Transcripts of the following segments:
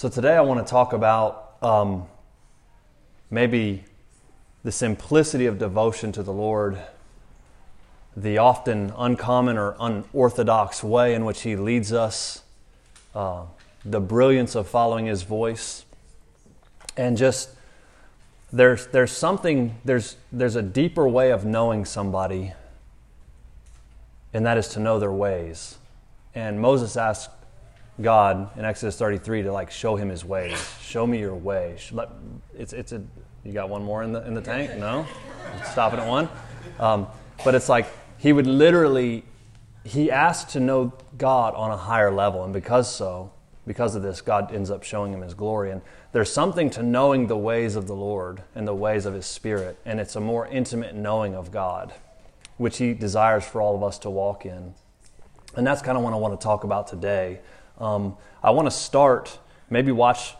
So today I want to talk about um, maybe the simplicity of devotion to the Lord, the often uncommon or unorthodox way in which He leads us, uh, the brilliance of following His voice, and just there's there's something there's there's a deeper way of knowing somebody, and that is to know their ways. And Moses asked God in Exodus 33 to like show him his ways. Show me your way. It's, it's a, you got one more in the, in the tank? No? Stopping at one? Um, but it's like he would literally, he asked to know God on a higher level. And because so, because of this, God ends up showing him his glory. And there's something to knowing the ways of the Lord and the ways of his spirit. And it's a more intimate knowing of God, which he desires for all of us to walk in. And that's kind of what I want to talk about today. Um, I want to start, maybe watch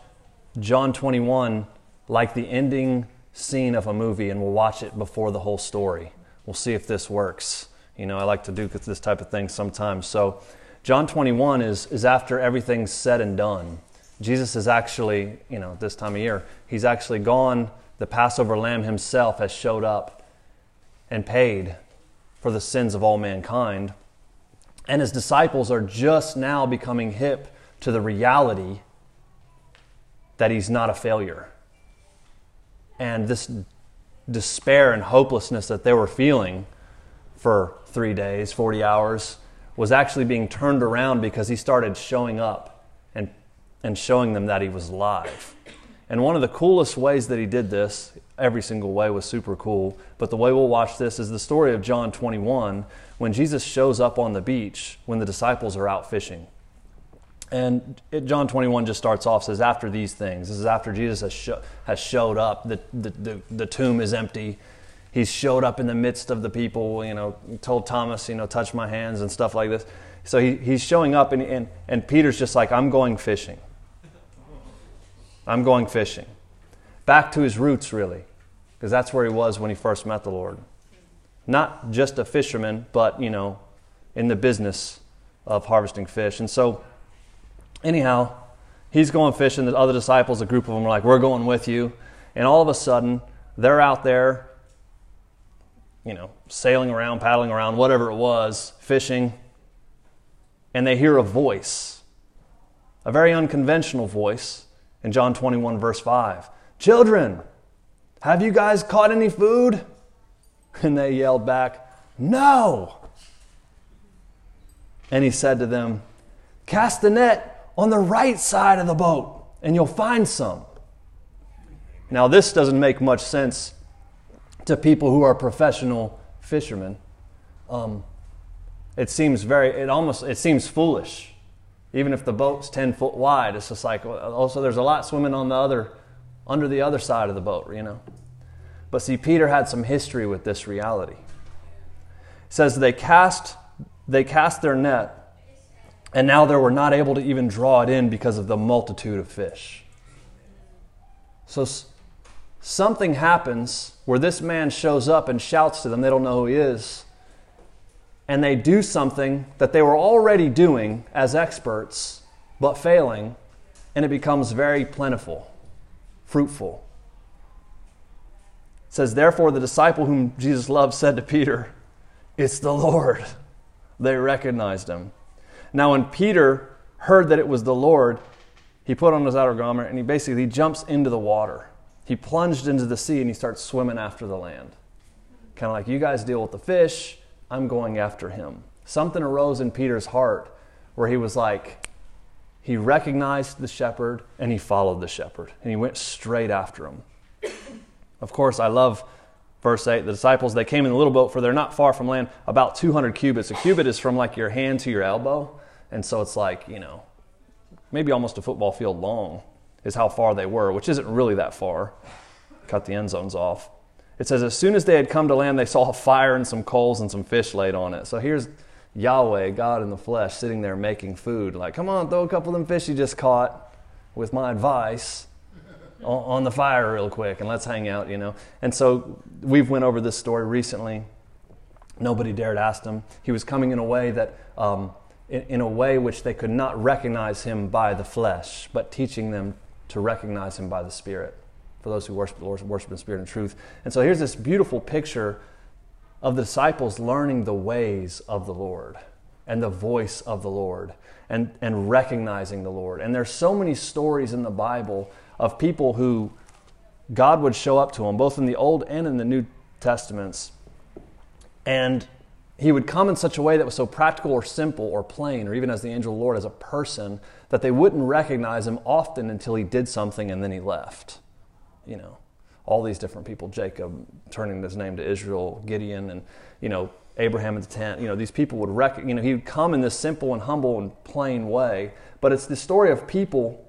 John 21 like the ending scene of a movie, and we'll watch it before the whole story. We'll see if this works. You know, I like to do this type of thing sometimes. So, John 21 is, is after everything's said and done. Jesus is actually, you know, this time of year, he's actually gone. The Passover lamb himself has showed up and paid for the sins of all mankind. And his disciples are just now becoming hip to the reality that he's not a failure. And this despair and hopelessness that they were feeling for three days, 40 hours, was actually being turned around because he started showing up and, and showing them that he was alive. And one of the coolest ways that he did this, every single way was super cool, but the way we'll watch this is the story of John 21 when Jesus shows up on the beach when the disciples are out fishing. And it, John 21 just starts off, says, after these things. This is after Jesus has, has showed up. The, the, the, the tomb is empty. He's showed up in the midst of the people, you know, told Thomas, you know, touch my hands and stuff like this. So he, he's showing up, and, and, and Peter's just like, I'm going fishing. I'm going fishing. Back to his roots, really, because that's where he was when he first met the Lord not just a fisherman, but, you know, in the business of harvesting fish. And so, anyhow, he's going fishing. The other disciples, a group of them, are like, We're going with you. And all of a sudden, they're out there, you know, sailing around, paddling around, whatever it was, fishing. And they hear a voice, a very unconventional voice in John 21, verse 5. Children, have you guys caught any food? And they yelled back, No! And he said to them, Cast the net on the right side of the boat, and you'll find some. Now, this doesn't make much sense to people who are professional fishermen. Um, it seems very, it almost, it seems foolish. Even if the boat's 10 foot wide, it's just like, also there's a lot swimming on the other, under the other side of the boat, you know. But see, Peter had some history with this reality. It says they cast, they cast their net, and now they were not able to even draw it in because of the multitude of fish. So something happens where this man shows up and shouts to them. They don't know who he is. And they do something that they were already doing as experts, but failing, and it becomes very plentiful, fruitful says, Therefore, the disciple whom Jesus loved said to Peter, It's the Lord. They recognized him. Now, when Peter heard that it was the Lord, he put on his outer garment and he basically jumps into the water. He plunged into the sea and he starts swimming after the land. Kind of like, You guys deal with the fish, I'm going after him. Something arose in Peter's heart where he was like, he recognized the shepherd and he followed the shepherd and he went straight after him. Of course, I love verse 8 the disciples they came in the little boat for they're not far from land about 200 cubits. A cubit is from like your hand to your elbow. And so it's like you know maybe almost a football field long is how far they were which isn't really that far. Cut the end zones off. It says as soon as they had come to land they saw a fire and some coals and some fish laid on it. So here's yahweh god in the flesh sitting there making food like come on throw a couple of them fish you just caught with my advice on the fire real quick and let's hang out, you know. And so we've went over this story recently. Nobody dared ask him. He was coming in a way that um, in, in a way which they could not recognize him by the flesh, but teaching them to recognize him by the Spirit for those who worship, worship in spirit and truth. And so here's this beautiful picture of the disciples learning the ways of the Lord and the voice of the Lord and, and recognizing the Lord. And there's so many stories in the Bible of people who God would show up to them, both in the Old and in the New Testaments. And he would come in such a way that was so practical or simple or plain, or even as the angel of the Lord as a person, that they wouldn't recognize him often until he did something and then he left. You know, all these different people, Jacob turning his name to Israel, Gideon, and, you know, Abraham at the tent. You know, these people would rec- you know, he would come in this simple and humble and plain way. But it's the story of people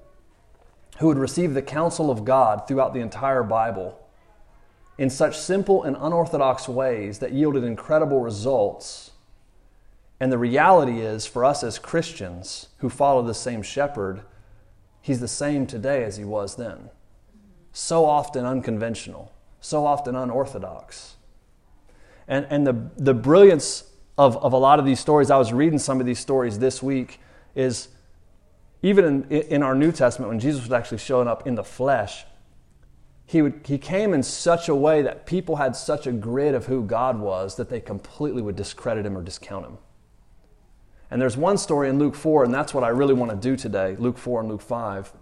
who would receive the counsel of God throughout the entire Bible in such simple and unorthodox ways that yielded incredible results. And the reality is, for us as Christians who follow the same shepherd, he's the same today as he was then. So often unconventional, so often unorthodox. And, and the, the brilliance of, of a lot of these stories, I was reading some of these stories this week, is even in, in our New Testament, when Jesus was actually showing up in the flesh, he, would, he came in such a way that people had such a grid of who God was that they completely would discredit him or discount him. And there's one story in Luke 4, and that's what I really want to do today Luke 4 and Luke 5,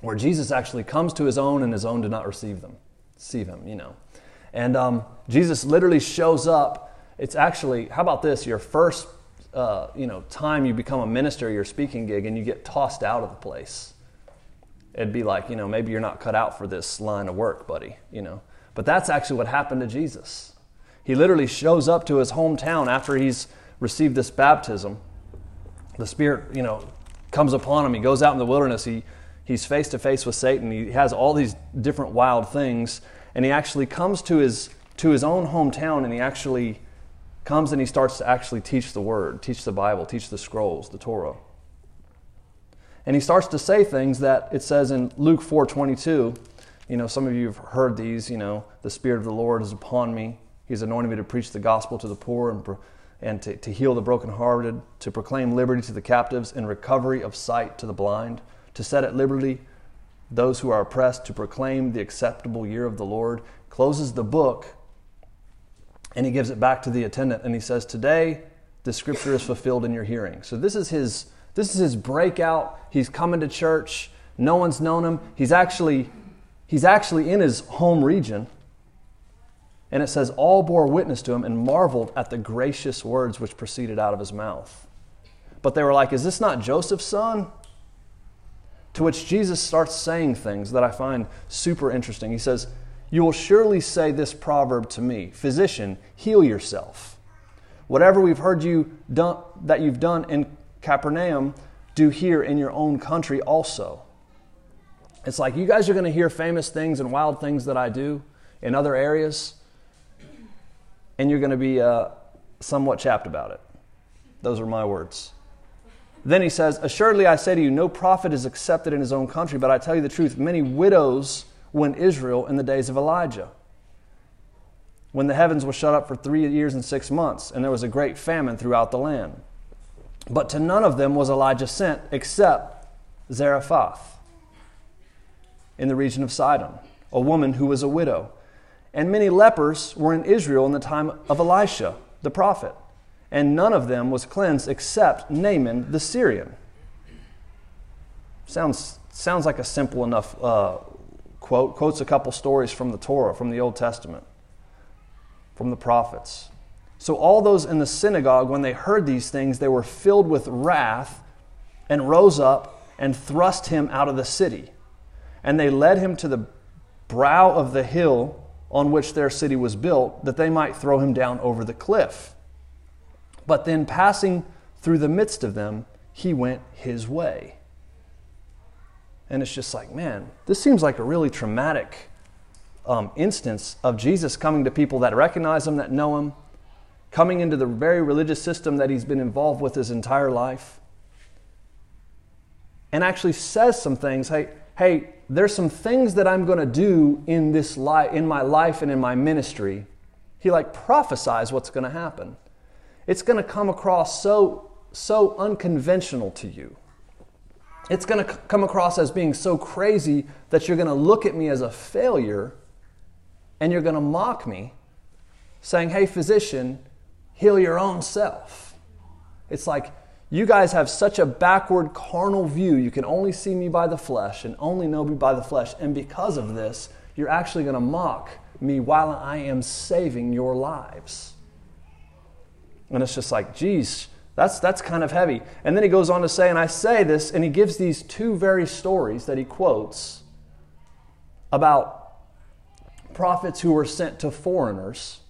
where Jesus actually comes to his own and his own did not receive them, receive him, you know. And um, Jesus literally shows up. It's actually, how about this? Your first uh, you know, time you become a minister, your speaking gig, and you get tossed out of the place it'd be like, you know, maybe you're not cut out for this line of work, buddy, you know. But that's actually what happened to Jesus. He literally shows up to his hometown after he's received this baptism. The Spirit, you know, comes upon him. He goes out in the wilderness. He, he's face to face with Satan. He has all these different wild things. And he actually comes to his, to his own hometown and he actually comes and he starts to actually teach the word, teach the Bible, teach the scrolls, the Torah. And he starts to say things that it says in Luke 4:22. You know, some of you have heard these, you know, the Spirit of the Lord is upon me. He's anointed me to preach the gospel to the poor and, and to, to heal the brokenhearted, to proclaim liberty to the captives and recovery of sight to the blind, to set at liberty those who are oppressed, to proclaim the acceptable year of the Lord. Closes the book and he gives it back to the attendant and he says, Today the scripture is fulfilled in your hearing. So this is his this is his breakout. He's coming to church. No one's known him. He's actually, he's actually in his home region. And it says, All bore witness to him and marveled at the gracious words which proceeded out of his mouth. But they were like, Is this not Joseph's son? To which Jesus starts saying things that I find super interesting. He says, You will surely say this proverb to me Physician, heal yourself. Whatever we've heard you done, that you've done in Capernaum, do here in your own country also. It's like you guys are going to hear famous things and wild things that I do in other areas, and you're going to be uh, somewhat chapped about it. Those are my words. Then he says, Assuredly I say to you, no prophet is accepted in his own country, but I tell you the truth, many widows went Israel in the days of Elijah. When the heavens were shut up for three years and six months, and there was a great famine throughout the land. But to none of them was Elijah sent except Zarephath in the region of Sidon, a woman who was a widow. And many lepers were in Israel in the time of Elisha, the prophet, and none of them was cleansed except Naaman the Syrian. Sounds, sounds like a simple enough uh, quote. Quotes a couple stories from the Torah, from the Old Testament, from the prophets. So, all those in the synagogue, when they heard these things, they were filled with wrath and rose up and thrust him out of the city. And they led him to the brow of the hill on which their city was built, that they might throw him down over the cliff. But then, passing through the midst of them, he went his way. And it's just like, man, this seems like a really traumatic um, instance of Jesus coming to people that recognize him, that know him, coming into the very religious system that he's been involved with his entire life, and actually says some things. Hey, hey, there's some things that I'm going to do in this life, in my life and in my ministry. He like prophesies what's going to happen. It's going to come across so so unconventional to you. It's going to come across as being so crazy that you're going to look at me as a failure and you're going to mock me, saying, Hey, physician, heal your own self. It's like you guys have such a backward carnal view. You can only see me by the flesh and only know me by the flesh. And because of this, you're actually going to mock me while I am saving your lives. And it's just like, geez, that's, that's kind of heavy. And then he goes on to say, and I say this, and he gives these two very stories that he quotes about prophets who were sent to foreigners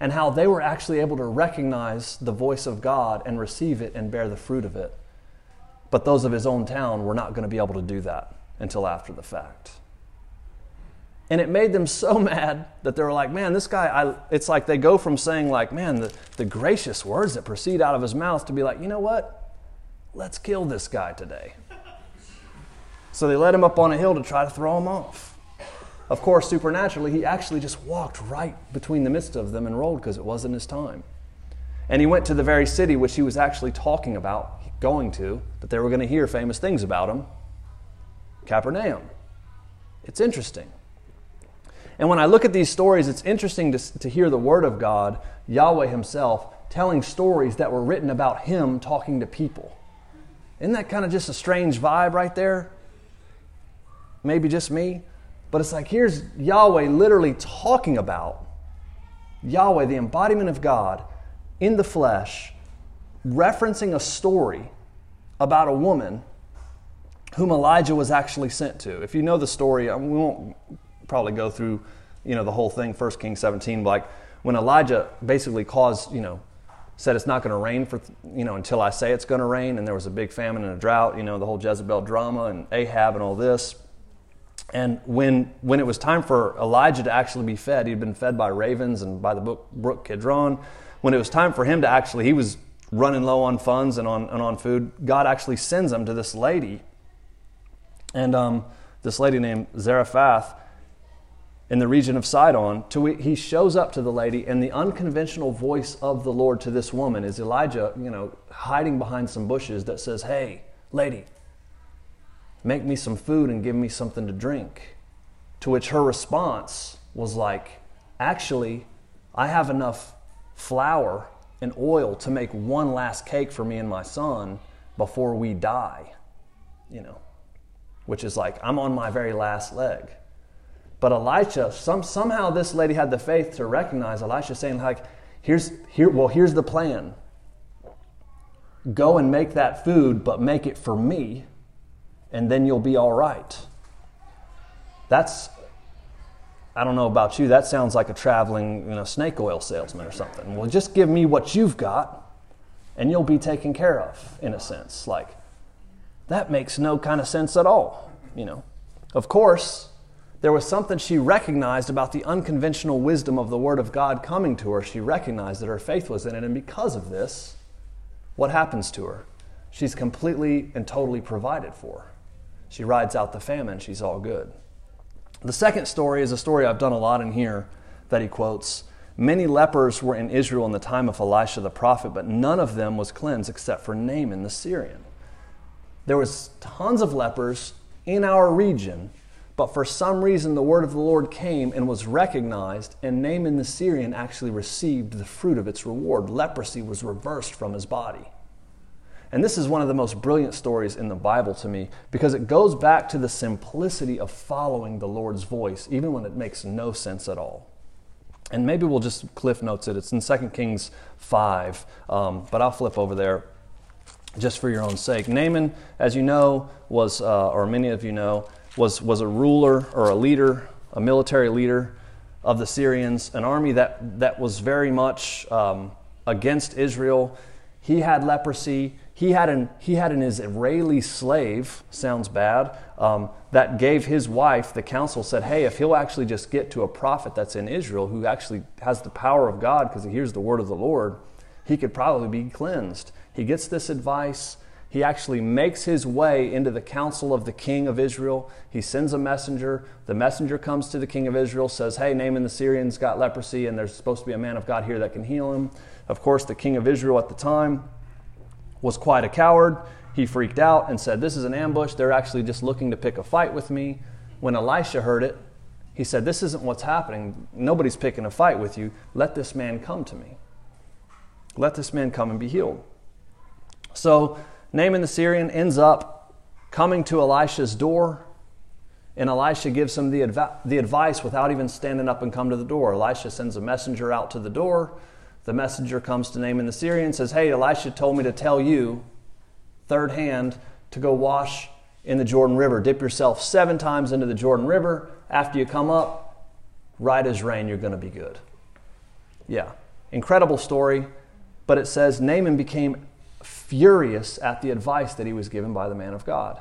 and how they were actually able to recognize the voice of God and receive it and bear the fruit of it. But those of his own town were not going to be able to do that until after the fact. And it made them so mad that they were like, man, this guy, I, it's like they go from saying, like, man, the, the gracious words that proceed out of his mouth to be like, you know what? Let's kill this guy today. So they led him up on a hill to try to throw him off. Of course, supernaturally, he actually just walked right between the midst of them and rolled because it wasn't his time. And he went to the very city which he was actually talking about going to, that they were going to hear famous things about him Capernaum. It's interesting. And when I look at these stories, it's interesting to, to hear the Word of God, Yahweh Himself, telling stories that were written about Him talking to people. Isn't that kind of just a strange vibe right there? Maybe just me? But it's like here's Yahweh literally talking about Yahweh, the embodiment of God in the flesh, referencing a story about a woman whom Elijah was actually sent to. If you know the story, we won't probably go through, you know, the whole thing, 1 Kings 17, like when Elijah basically caused, you know, said it's not going to rain for, you know, until I say it's going to rain, and there was a big famine and a drought, you know, the whole Jezebel drama and Ahab and all this. And when, when it was time for Elijah to actually be fed, he'd been fed by ravens and by the brook, brook Kidron. When it was time for him to actually, he was running low on funds and on, and on food, God actually sends him to this lady. And um, this lady named Zarephath in the region of Sidon. To, he shows up to the lady, and the unconventional voice of the Lord to this woman is Elijah, you know, hiding behind some bushes that says, Hey, lady, Make me some food and give me something to drink. To which her response was like, Actually, I have enough flour and oil to make one last cake for me and my son before we die. You know, which is like, I'm on my very last leg. But Elisha, some, somehow this lady had the faith to recognize Elisha saying, like, here's here, well, here's the plan. Go and make that food, but make it for me and then you'll be all right. That's, I don't know about you, that sounds like a traveling you know, snake oil salesman or something. Well, just give me what you've got, and you'll be taken care of, in a sense. Like, that makes no kind of sense at all, you know. Of course, there was something she recognized about the unconventional wisdom of the Word of God coming to her. She recognized that her faith was in it, and because of this, what happens to her? She's completely and totally provided for. She rides out the famine. She's all good. The second story is a story I've done a lot in here that he quotes. Many lepers were in Israel in the time of Elisha the prophet, but none of them was cleansed except for Naaman the Syrian. There was tons of lepers in our region, but for some reason the word of the Lord came and was recognized, and Naaman the Syrian actually received the fruit of its reward. Leprosy was reversed from his body. And this is one of the most brilliant stories in the Bible to me because it goes back to the simplicity of following the Lord's voice, even when it makes no sense at all. And maybe we'll just cliff notes it. It's in 2 Kings 5, um, but I'll flip over there just for your own sake. Naaman, as you know, was, uh, or many of you know, was, was a ruler or a leader, a military leader of the Syrians, an army that, that was very much um, against Israel. He had leprosy he had an, he had an Israeli slave, sounds bad, um, that gave his wife the counsel, said, Hey, if he'll actually just get to a prophet that's in Israel who actually has the power of God because he hears the word of the Lord, he could probably be cleansed. He gets this advice. He actually makes his way into the council of the king of Israel. He sends a messenger. The messenger comes to the king of Israel, says, Hey, Naaman the Syrian's got leprosy, and there's supposed to be a man of God here that can heal him. Of course, the king of Israel at the time was quite a coward. He freaked out and said, This is an ambush. They're actually just looking to pick a fight with me. When Elisha heard it, he said, This isn't what's happening. Nobody's picking a fight with you. Let this man come to me. Let this man come and be healed. So Naaman the Syrian ends up coming to Elisha's door, and Elisha gives him the, the advice without even standing up and come to the door. Elisha sends a messenger out to the door. The messenger comes to Naaman the Syrian and says, Hey, Elisha told me to tell you, third hand, to go wash in the Jordan River. Dip yourself seven times into the Jordan River. After you come up, right as rain, you're going to be good. Yeah, incredible story. But it says Naaman became furious at the advice that he was given by the man of God.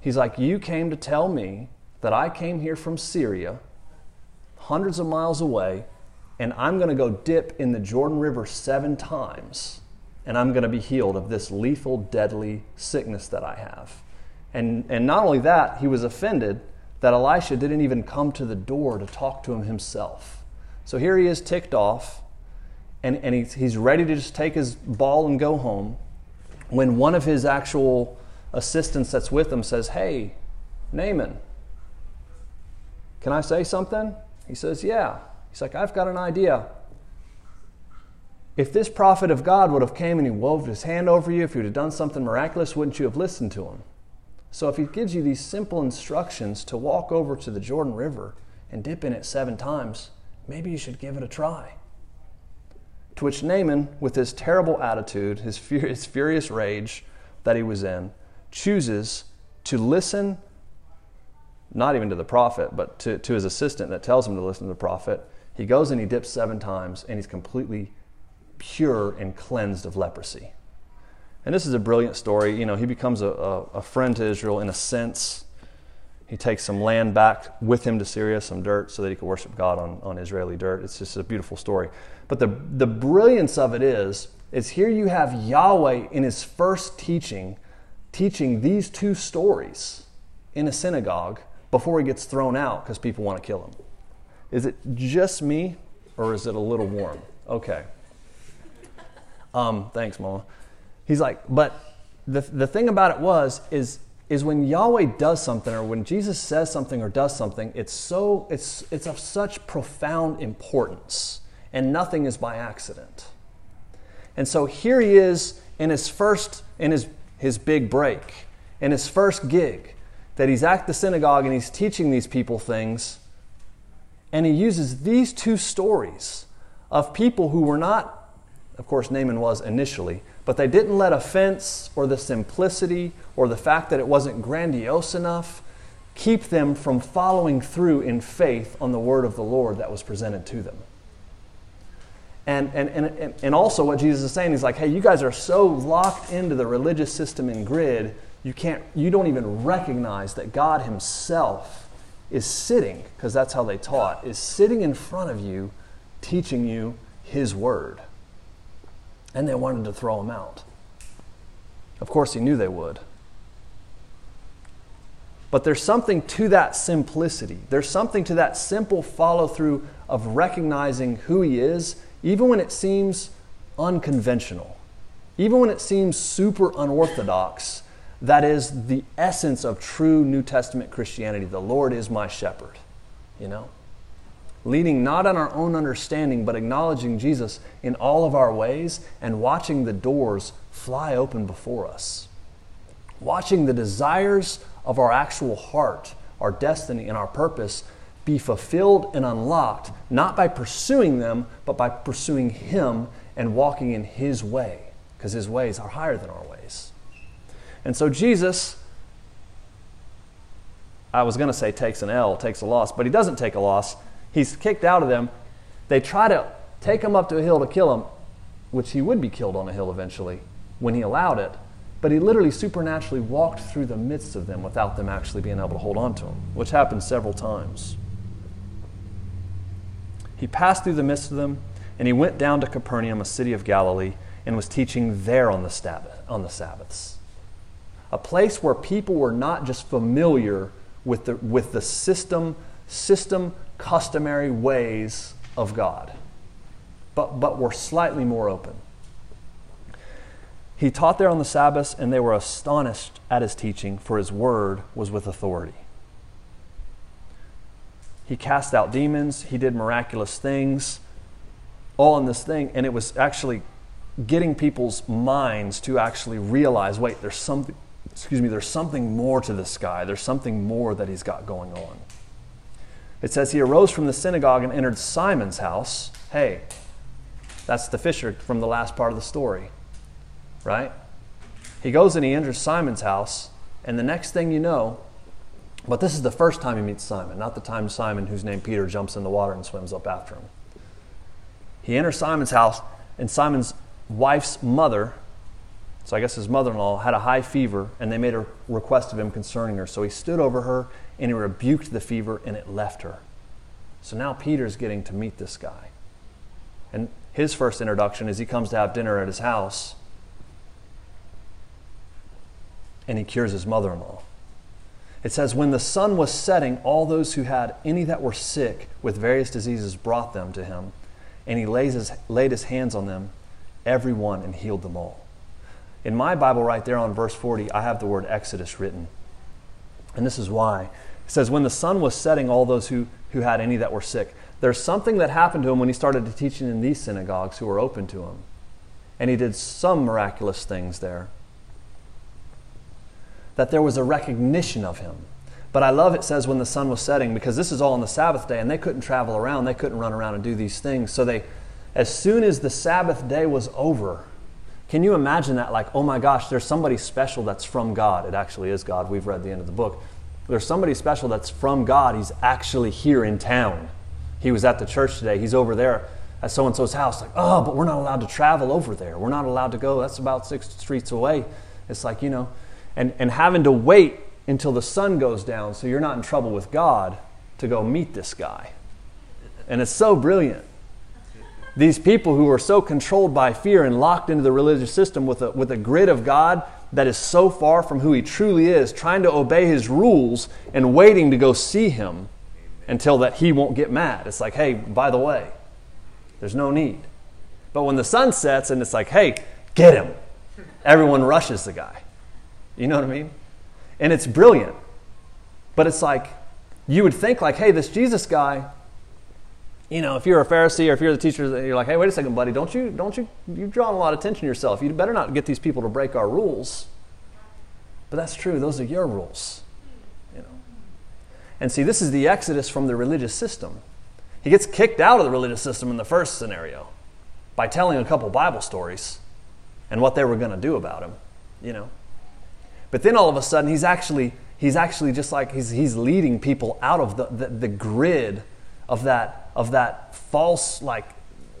He's like, You came to tell me that I came here from Syria, hundreds of miles away, and I'm going to go dip in the Jordan River seven times, and I'm going to be healed of this lethal, deadly sickness that I have. And, and not only that, he was offended that Elisha didn't even come to the door to talk to him himself. So here he is ticked off, and, and he's, he's ready to just take his ball and go home. When one of his actual assistants that's with him says, Hey, Naaman, can I say something? He says, Yeah. He's like, I've got an idea. If this prophet of God would have came and he wove his hand over you, if he would have done something miraculous, wouldn't you have listened to him? So if he gives you these simple instructions to walk over to the Jordan River and dip in it seven times, maybe you should give it a try. To which Naaman, with his terrible attitude, his, his furious rage that he was in, chooses to listen, not even to the prophet, but to, to his assistant that tells him to listen to the prophet, he goes and he dips seven times, and he's completely pure and cleansed of leprosy. And this is a brilliant story. You know, he becomes a, a, a friend to Israel in a sense. He takes some land back with him to Syria, some dirt, so that he could worship God on, on Israeli dirt. It's just a beautiful story. But the, the brilliance of it is, is here you have Yahweh in his first teaching, teaching these two stories in a synagogue before he gets thrown out because people want to kill him. Is it just me, or is it a little warm? Okay. Um, thanks, Mama. He's like, but the, the thing about it was, is, is when Yahweh does something, or when Jesus says something or does something, it's so, it's, it's of such profound importance, and nothing is by accident. And so here he is in his first, in his, his big break, in his first gig, that he's at the synagogue and he's teaching these people things and he uses these two stories of people who were not, of course, Naaman was initially, but they didn't let offense or the simplicity or the fact that it wasn't grandiose enough keep them from following through in faith on the word of the Lord that was presented to them. And, and, and, and also, what Jesus is saying is like, hey, you guys are so locked into the religious system and grid, you, can't, you don't even recognize that God Himself is sitting, because that's how they taught, is sitting in front of you, teaching you his word. And they wanted to throw him out. Of course, he knew they would. But there's something to that simplicity. There's something to that simple follow through of recognizing who he is, even when it seems unconventional, even when it seems super unorthodox that is the essence of true New Testament Christianity. The Lord is my shepherd, you know? Leaning not on our own understanding, but acknowledging Jesus in all of our ways and watching the doors fly open before us. Watching the desires of our actual heart, our destiny, and our purpose be fulfilled and unlocked, not by pursuing them, but by pursuing Him and walking in His way, because His ways are higher than our ways. And so Jesus, I was going to say takes an L, takes a loss, but he doesn't take a loss. He's kicked out of them. They try to take him up to a hill to kill him, which he would be killed on a hill eventually when he allowed it. But he literally supernaturally walked through the midst of them without them actually being able to hold on to him, which happened several times. He passed through the midst of them, and he went down to Capernaum, a city of Galilee, and was teaching there on the, Sabbath, on the Sabbaths a place where people were not just familiar with the, with the system, system, customary ways of God, but, but were slightly more open. He taught there on the Sabbath, and they were astonished at his teaching, for his word was with authority. He cast out demons, he did miraculous things, all in this thing, and it was actually getting people's minds to actually realize wait, there's something, excuse me, there's something more to this guy. There's something more that he's got going on. It says he arose from the synagogue and entered Simon's house. Hey, that's the fisher from the last part of the story, right? He goes and he enters Simon's house, and the next thing you know, but this is the first time he meets Simon, not the time Simon, whose name Peter, jumps in the water and swims up after him. He enters Simon's house, and Simon's wife's mother, so I guess his mother in law, had a high fever, and they made a request of him concerning her. So he stood over her and he rebuked the fever, and it left her. So now Peter's getting to meet this guy. And his first introduction is he comes to have dinner at his house, and he cures his mother in law. It says, When the sun was setting, all those who had any that were sick with various diseases brought them to him, and he his, laid his hands on them, every one, and healed them all. In my Bible, right there on verse 40, I have the word Exodus written. And this is why. It says, When the sun was setting, all those who, who had any that were sick. There's something that happened to him when he started teaching in these synagogues who were open to him. And he did some miraculous things there. That there was a recognition of him. But I love it says when the sun was setting because this is all on the Sabbath day and they couldn't travel around, they couldn't run around and do these things. So they as soon as the Sabbath day was over, can you imagine that? Like, oh my gosh, there's somebody special that's from God. It actually is God. We've read the end of the book. There's somebody special that's from God. He's actually here in town. He was at the church today. He's over there at so and so's house. Like, oh, but we're not allowed to travel over there. We're not allowed to go. That's about six streets away. It's like, you know, and, and having to wait until the sun goes down so you're not in trouble with God to go meet this guy. And it's so brilliant these people who are so controlled by fear and locked into the religious system with a, with a grid of God that is so far from who He truly is, trying to obey His rules and waiting to go see Him until that He won't get mad. It's like, hey, by the way, there's no need. But when the sun sets and it's like, hey, get him, everyone rushes the guy. You know what I mean? And it's brilliant. But it's like, you would think, like, hey, this Jesus guy, you know, if you're a Pharisee or if you're the teacher, you're like, hey, wait a second, buddy, don't you, don't you, you've drawn a lot of attention to yourself. You better not get these people to break our rules. But that's true; those are your rules, you know. And see, this is the exodus from the religious system. He gets kicked out of the religious system in the first scenario by telling a couple Bible stories and what they were going to do about him, you know. But then all of a sudden, he's actually he's actually just like he's he's leading people out of the, the, the grid of that of that false, like,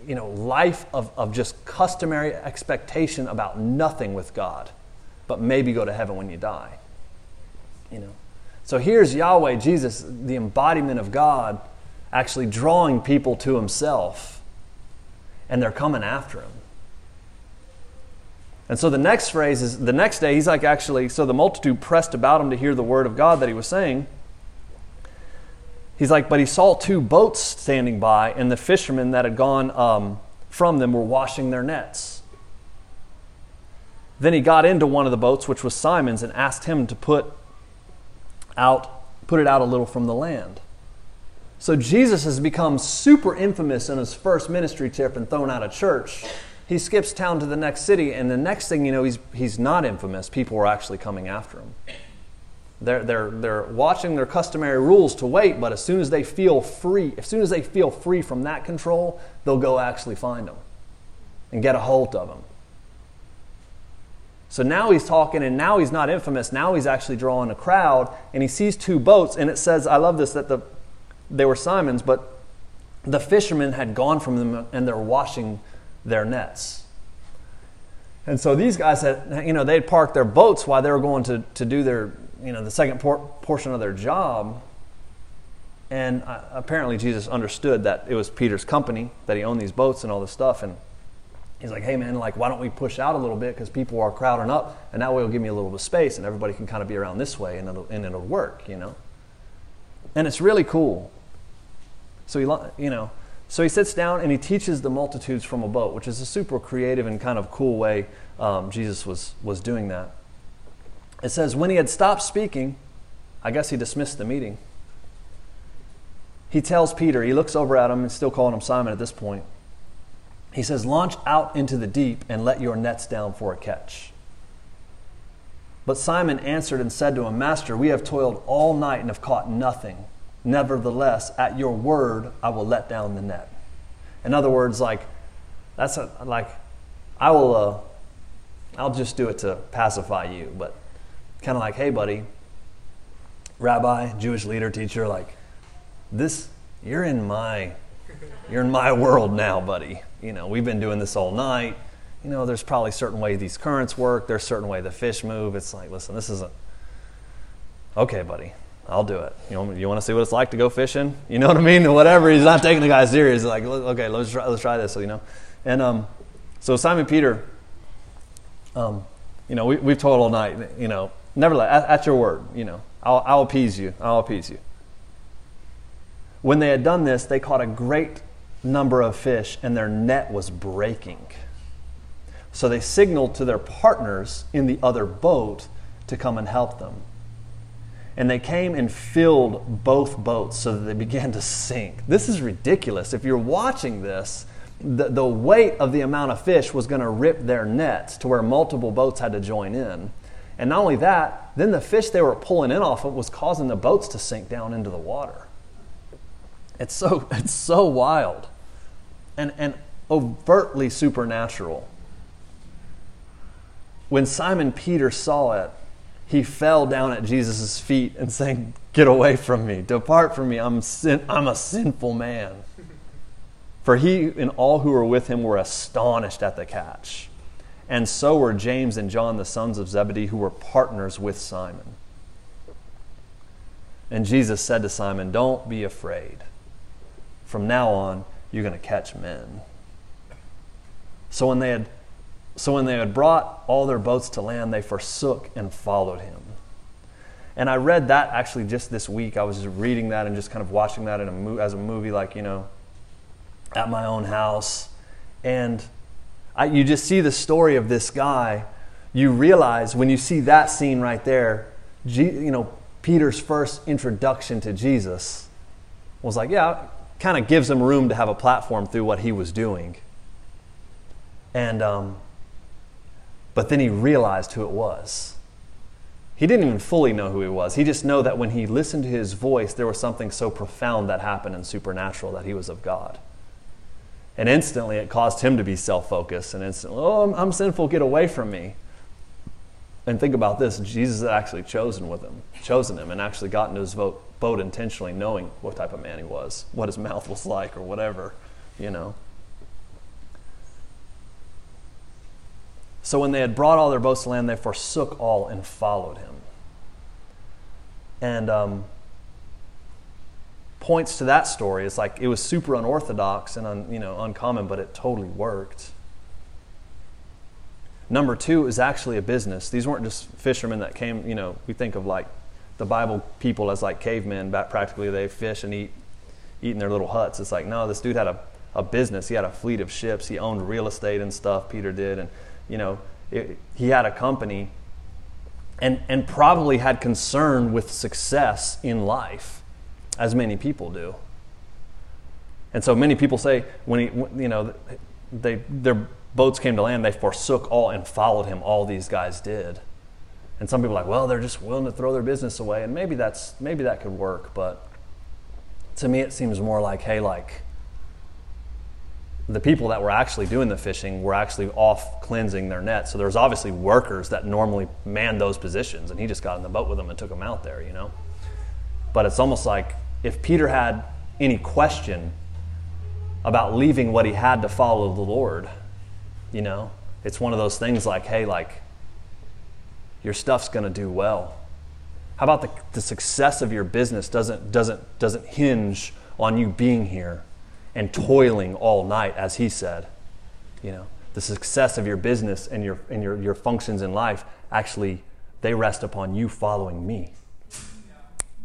you know, life of, of just customary expectation about nothing with God, but maybe go to heaven when you die. You know. So here's Yahweh, Jesus, the embodiment of God, actually drawing people to himself, and they're coming after him. And so the next phrase is the next day, he's like, actually, so the multitude pressed about him to hear the word of God that he was saying. He's like, but he saw two boats standing by, and the fishermen that had gone um, from them were washing their nets. Then he got into one of the boats, which was Simon's, and asked him to put out, put it out a little from the land. So Jesus has become super infamous in his first ministry trip and thrown out of church. He skips town to the next city, and the next thing you know, he's, he's not infamous. People are actually coming after him. They're, they're, they're watching their customary rules to wait, but as soon as they feel free, as soon as they feel free from that control, they'll go actually find them and get a hold of them. So now he's talking, and now he's not infamous. Now he's actually drawing a crowd, and he sees two boats, and it says, I love this, that the, they were Simon's, but the fishermen had gone from them and they're washing their nets. And so these guys had, you know, they'd parked their boats while they were going to, to do their you know, the second por- portion of their job. And uh, apparently, Jesus understood that it was Peter's company, that he owned these boats and all this stuff. And he's like, hey, man, like, why don't we push out a little bit because people are crowding up, and that way it'll give me a little bit of space, and everybody can kind of be around this way, and it'll, and it'll work, you know? And it's really cool. So, he, you know, So he sits down and he teaches the multitudes from a boat, which is a super creative and kind of cool way um, Jesus was, was doing that. It says, when he had stopped speaking, I guess he dismissed the meeting. He tells Peter, he looks over at him and still calling him Simon at this point. He says, Launch out into the deep and let your nets down for a catch. But Simon answered and said to him, Master, we have toiled all night and have caught nothing. Nevertheless, at your word, I will let down the net. In other words, like, that's a, like, I will, uh, I'll just do it to pacify you, but kind of like, hey, buddy, rabbi, Jewish leader, teacher, like, this, you're in my, you're in my world now, buddy. You know, we've been doing this all night. You know, there's probably certain way these currents work. There's certain way the fish move. It's like, listen, this isn't, okay, buddy, I'll do it. You know, you want to see what it's like to go fishing? You know what I mean? whatever. He's not taking the guy serious. He's like, okay, let's try, let's try this. So, you know, and um, so Simon Peter, um, you know, we, we've told all night. You know, never let at, at your word. You know, I'll, I'll appease you. I'll appease you. When they had done this, they caught a great number of fish, and their net was breaking. So they signaled to their partners in the other boat to come and help them. And they came and filled both boats so that they began to sink. This is ridiculous. If you're watching this, the, the weight of the amount of fish was going to rip their nets to where multiple boats had to join in. And not only that, then the fish they were pulling in off of was causing the boats to sink down into the water. It's so, it's so wild and, and overtly supernatural. When Simon Peter saw it, he fell down at Jesus' feet and saying, Get away from me, depart from me, I'm, sin- I'm a sinful man. For he and all who were with him were astonished at the catch. And so were James and John, the sons of Zebedee, who were partners with Simon. And Jesus said to Simon, Don't be afraid. From now on, you're going to catch men. So when they had so when they had brought all their boats to land, they forsook and followed him. And I read that actually just this week. I was just reading that and just kind of watching that in a mo- as a movie, like, you know, at my own house. And I, you just see the story of this guy. You realize when you see that scene right there, G, you know, Peter's first introduction to Jesus was like, yeah, kind of gives him room to have a platform through what he was doing. And, um, but then he realized who it was. He didn't even fully know who he was. He just know that when he listened to his voice, there was something so profound that happened and supernatural that he was of God. And instantly it caused him to be self focused and instantly, oh, I'm, I'm, sinful, get away from me. And think about this Jesus had actually chosen with him, chosen him, and actually got into his boat, boat intentionally, knowing what type of man he was, what his mouth was like, or whatever, you know. So when they had brought all their boats to land, they forsook all and followed him. And um, points to that story. It's like it was super unorthodox and un, you know uncommon, but it totally worked. Number two is actually a business. These weren't just fishermen that came. You know, we think of like the Bible people as like cavemen. But practically, they fish and eat, eat in their little huts. It's like no, this dude had a, a business. He had a fleet of ships. He owned real estate and stuff. Peter did, and you know, it, he had a company and, and probably had concern with success in life, as many people do. And so many people say, when he, you know, they, their boats came to land, they forsook all and followed him. All these guys did. And some people are like, well, they're just willing to throw their business away. And maybe, that's, maybe that could work. But to me, it seems more like, hey, like, the people that were actually doing the fishing were actually off cleansing their nets. So there was obviously workers that normally man those positions, and he just got in the boat with them and took them out there, you know. But it's almost like if Peter had any question about leaving what he had to follow the Lord, you know, it's one of those things like, hey, like your stuff's going to do well. How about the, the success of your business doesn't doesn't doesn't hinge on you being here? and toiling all night, as he said. You know, the success of your business and your, and your, your functions in life actually, they rest upon you following me.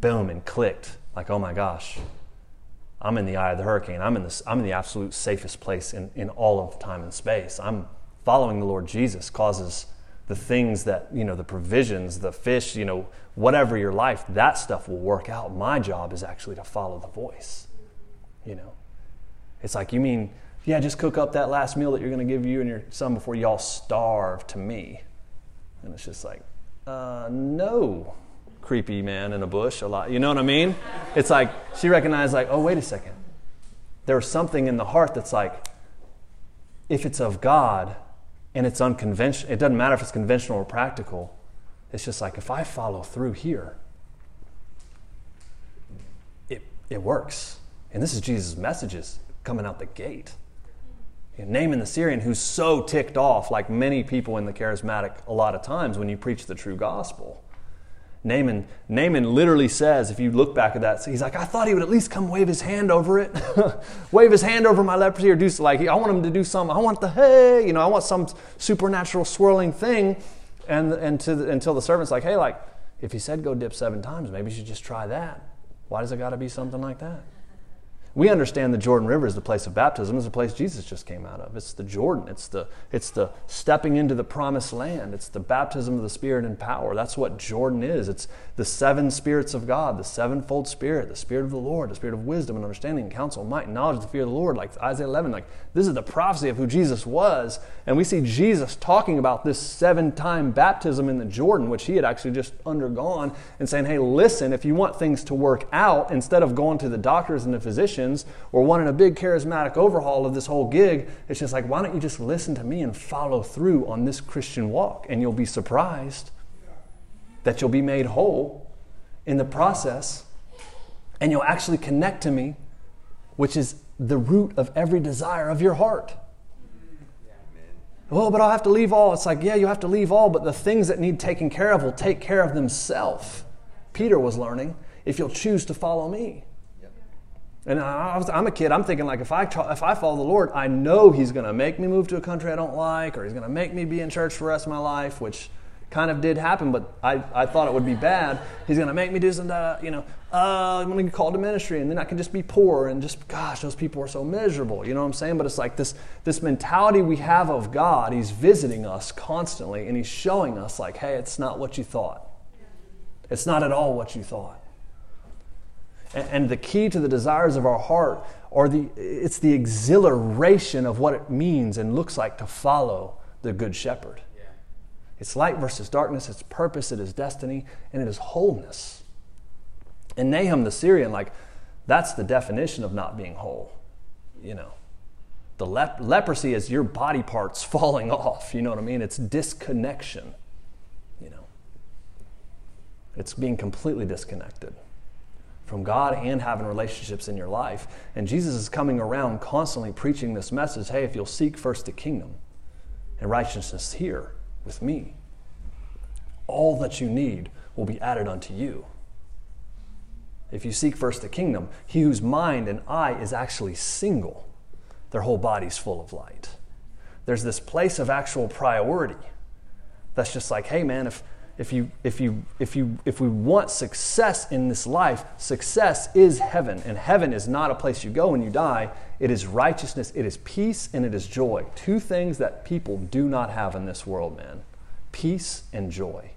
Boom, and clicked. Like, oh my gosh. I'm in the eye of the hurricane. I'm in, the, I'm in the absolute safest place in, in all of time and space. I'm following the Lord Jesus causes the things that, you know, the provisions, the fish, you know, whatever your life, that stuff will work out. My job is actually to follow the voice, you know. It's like, you mean, yeah, just cook up that last meal that you're going to give you and your son before y'all starve to me. And it's just like, uh, no, creepy man in a bush a lot. You know what I mean? It's like she recognized, like, oh, wait a second. There's something in the heart that's like, if it's of God and it's unconventional, it doesn't matter if it's conventional or practical. It's just like, if I follow through here, it, it works. And this is Jesus' messages coming out the gate. Naaman the Syrian, who's so ticked off, like many people in the charismatic, a lot of times when you preach the true gospel. Naaman, Naaman literally says, if you look back at that, he's like, I thought he would at least come wave his hand over it, wave his hand over my leprosy, or do like I want him to do some. I want the hey, you know, I want some supernatural swirling thing, and and to, until the servant's like, hey, like if he said go dip seven times, maybe you should just try that. Why does it got to be something like that? We understand the Jordan River is the place of baptism, is the place Jesus just came out of. It's the Jordan. It's the, it's the stepping into the promised land. It's the baptism of the Spirit and power. That's what Jordan is. It's the seven spirits of God, the sevenfold Spirit, the Spirit of the Lord, the Spirit of wisdom and understanding, and counsel, might, knowledge, the fear of the Lord, like Isaiah 11. Like this is the prophecy of who Jesus was. And we see Jesus talking about this seven time baptism in the Jordan, which he had actually just undergone, and saying, hey, listen, if you want things to work out, instead of going to the doctors and the physicians, Or wanting a big charismatic overhaul of this whole gig. It's just like, why don't you just listen to me and follow through on this Christian walk? And you'll be surprised that you'll be made whole in the process and you'll actually connect to me, which is the root of every desire of your heart. Well, but I'll have to leave all. It's like, yeah, you have to leave all, but the things that need taken care of will take care of themselves. Peter was learning if you'll choose to follow me. And I was, I'm a kid. I'm thinking like if I if I follow the Lord, I know He's going to make me move to a country I don't like, or He's going to make me be in church for the rest of my life, which kind of did happen, but I, I thought it would be bad. He's going to make me do some, uh, you know, uh, I'm going to get called to ministry, and then I can just be poor, and just, gosh, those people are so miserable. You know what I'm saying? But it's like this, this mentality we have of God. He's visiting us constantly, and He's showing us, like, hey, it's not what you thought. It's not at all what you thought. And the key to the desires of our heart are the it's the exhilaration of what it means and looks like to follow the good shepherd. Yeah. It's light versus darkness, it's purpose, it is destiny, and it is wholeness. And Naaman the Syrian, like, that's the definition of not being whole. You know. The lep- leprosy is your body parts falling off. You know what I mean? It's disconnection. You know. It's being completely disconnected from God and having relationships in your life. And Jesus is coming around constantly preaching this message hey, if you'll seek first the kingdom and righteousness here with me, all that you need will be added unto you. If you seek first the kingdom, he whose mind and eye is actually single, their whole body's full of light. There's this place of actual priority that's just like, hey man, if if you if you if you if we want success in this life success is heaven and heaven is not a place you go when you die. It is righteousness it is peace and it is joy. Two things that people do not have in this world man. Peace and joy.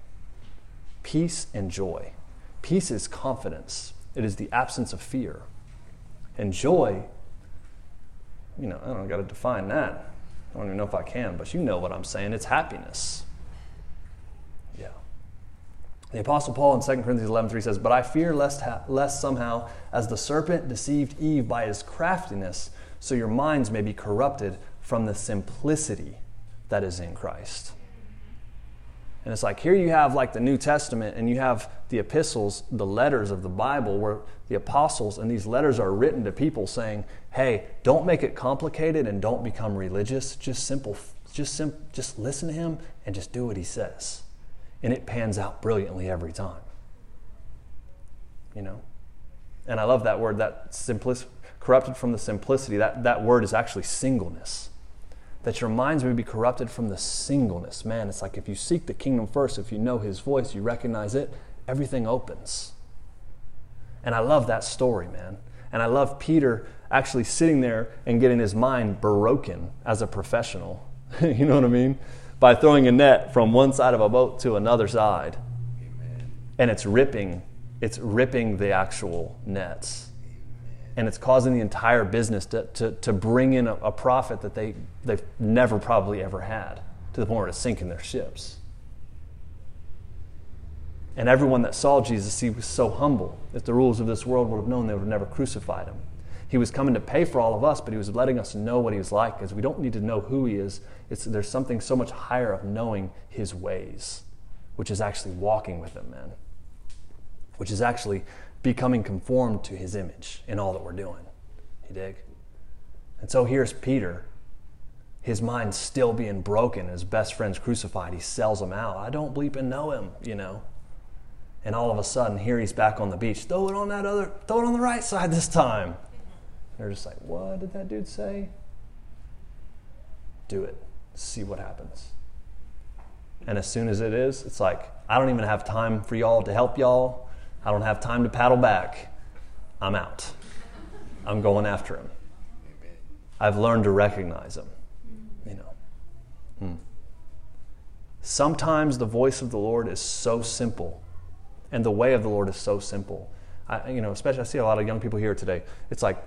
Peace and joy. Peace is confidence. It is the absence of fear. And joy you know i don't got to define that. I don't even know if i can but you know what i'm saying. It's happiness the Apostle Paul in 2 Corinthians 11 3 says, But I fear lest, ha- lest somehow, as the serpent deceived Eve by his craftiness, so your minds may be corrupted from the simplicity that is in Christ. And it's like here you have like the New Testament and you have the epistles, the letters of the Bible where the apostles and these letters are written to people saying, "Hey, don't make it complicated and don't become religious. Just simple just sim- just listen to him and just do what he says." And it pans out brilliantly every time. You know? And I love that word, that simplicity, corrupted from the simplicity. That, that word is actually singleness. That your minds may be corrupted from the singleness. Man, it's like if you seek the kingdom first, if you know his voice, you recognize it, everything opens. And I love that story, man. And I love Peter actually sitting there and getting his mind broken as a professional. you know what I mean? By throwing a net from one side of a boat to another side. Amen. And it's ripping, it's ripping the actual nets. And it's causing the entire business to, to, to bring in a, a profit that they, they've never probably ever had to the point where it's sinking their ships. And everyone that saw Jesus, he was so humble. If the rulers of this world would have known, they would have never crucified him. He was coming to pay for all of us, but he was letting us know what he was like because we don't need to know who he is. It's, there's something so much higher of knowing his ways, which is actually walking with him, man, which is actually becoming conformed to his image in all that we're doing. You dig? And so here's Peter his mind still being broken, his best friend's crucified. He sells him out. I don't bleep and know him, you know. And all of a sudden, here he's back on the beach. Throw it on that other, throw it on the right side this time. They're just like, what did that dude say? Do it. See what happens. And as soon as it is, it's like, I don't even have time for y'all to help y'all. I don't have time to paddle back. I'm out. I'm going after him. I've learned to recognize him. You know. Hmm. Sometimes the voice of the Lord is so simple, and the way of the Lord is so simple. I, you know, especially I see a lot of young people here today. It's like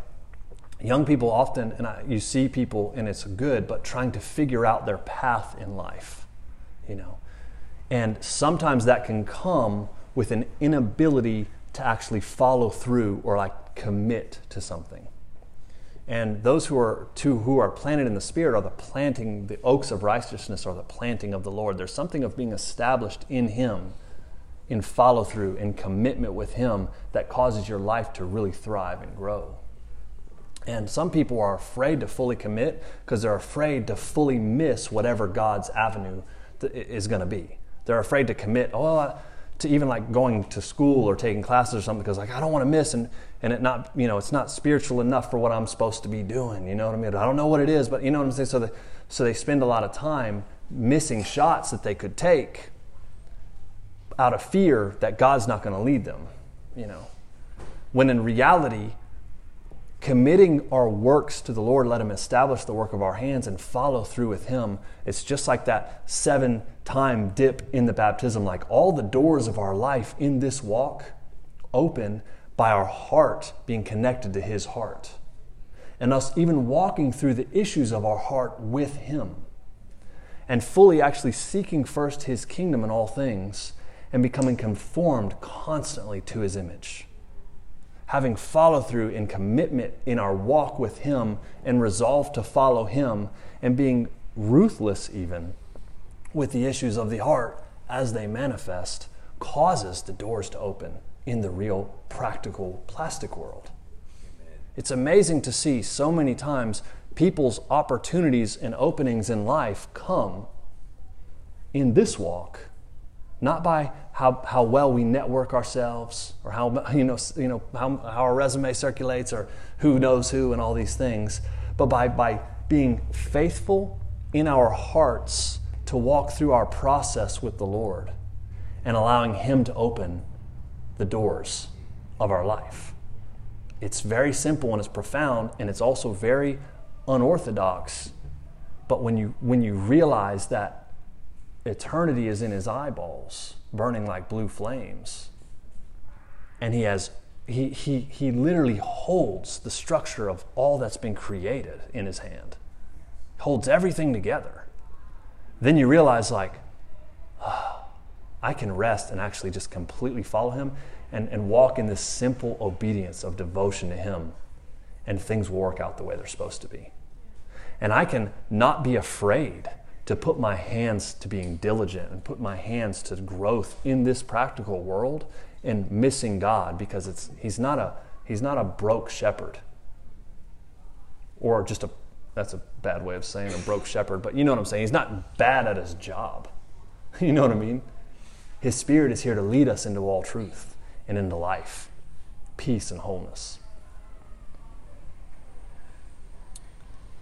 young people often, and I, you see people, and it's good, but trying to figure out their path in life. You know, and sometimes that can come with an inability to actually follow through or like commit to something. And those who are to, who are planted in the Spirit are the planting, the oaks of righteousness are the planting of the Lord. There's something of being established in Him, in follow through, in commitment with Him that causes your life to really thrive and grow. And some people are afraid to fully commit because they're afraid to fully miss whatever God's avenue is going to be. They're afraid to commit. Oh, to even like going to school or taking classes or something because like I don't want to miss and and it not you know it's not spiritual enough for what I'm supposed to be doing. You know what I mean? I don't know what it is, but you know what I'm saying. So the, so they spend a lot of time missing shots that they could take out of fear that God's not going to lead them. You know, when in reality committing our works to the Lord, let Him establish the work of our hands and follow through with Him. It's just like that seven time dip in the baptism, like all the doors of our life in this walk open by our heart being connected to His heart. And us even walking through the issues of our heart with Him. And fully actually seeking first His kingdom in all things and becoming conformed constantly to His image having follow through and commitment in our walk with Him and resolve to follow Him and being ruthless even with the issues of the heart as they manifest causes the doors to open in the real practical plastic world. Amen. It's amazing to see so many times people's opportunities and openings in life come in this walk not by how, how well we network ourselves or how, you know, you know, how, how our resume circulates or who knows who and all these things, but by, by being faithful in our hearts to walk through our process with the Lord and allowing Him to open the doors of our life. It's very simple and it's profound and it's also very unorthodox. But when you, when you realize that eternity is in his eyeballs, burning like blue flames. And he has he, he, he literally holds the structure of all that's been created in his hand, holds everything together. Then you realize, like, oh, I can rest and actually just completely follow him and, and walk in this simple obedience of devotion to him, and things will work out the way they're supposed to be. And I can not be afraid to put my hands to being diligent and put my hands to growth in this practical world and missing God because it's he's not a he's not a broke shepherd. Or just a that's a bad way of saying a broke shepherd but you know what I'm saying? He's not bad at his job. You know what I mean? His spirit is here to lead us into all truth and into life peace and wholeness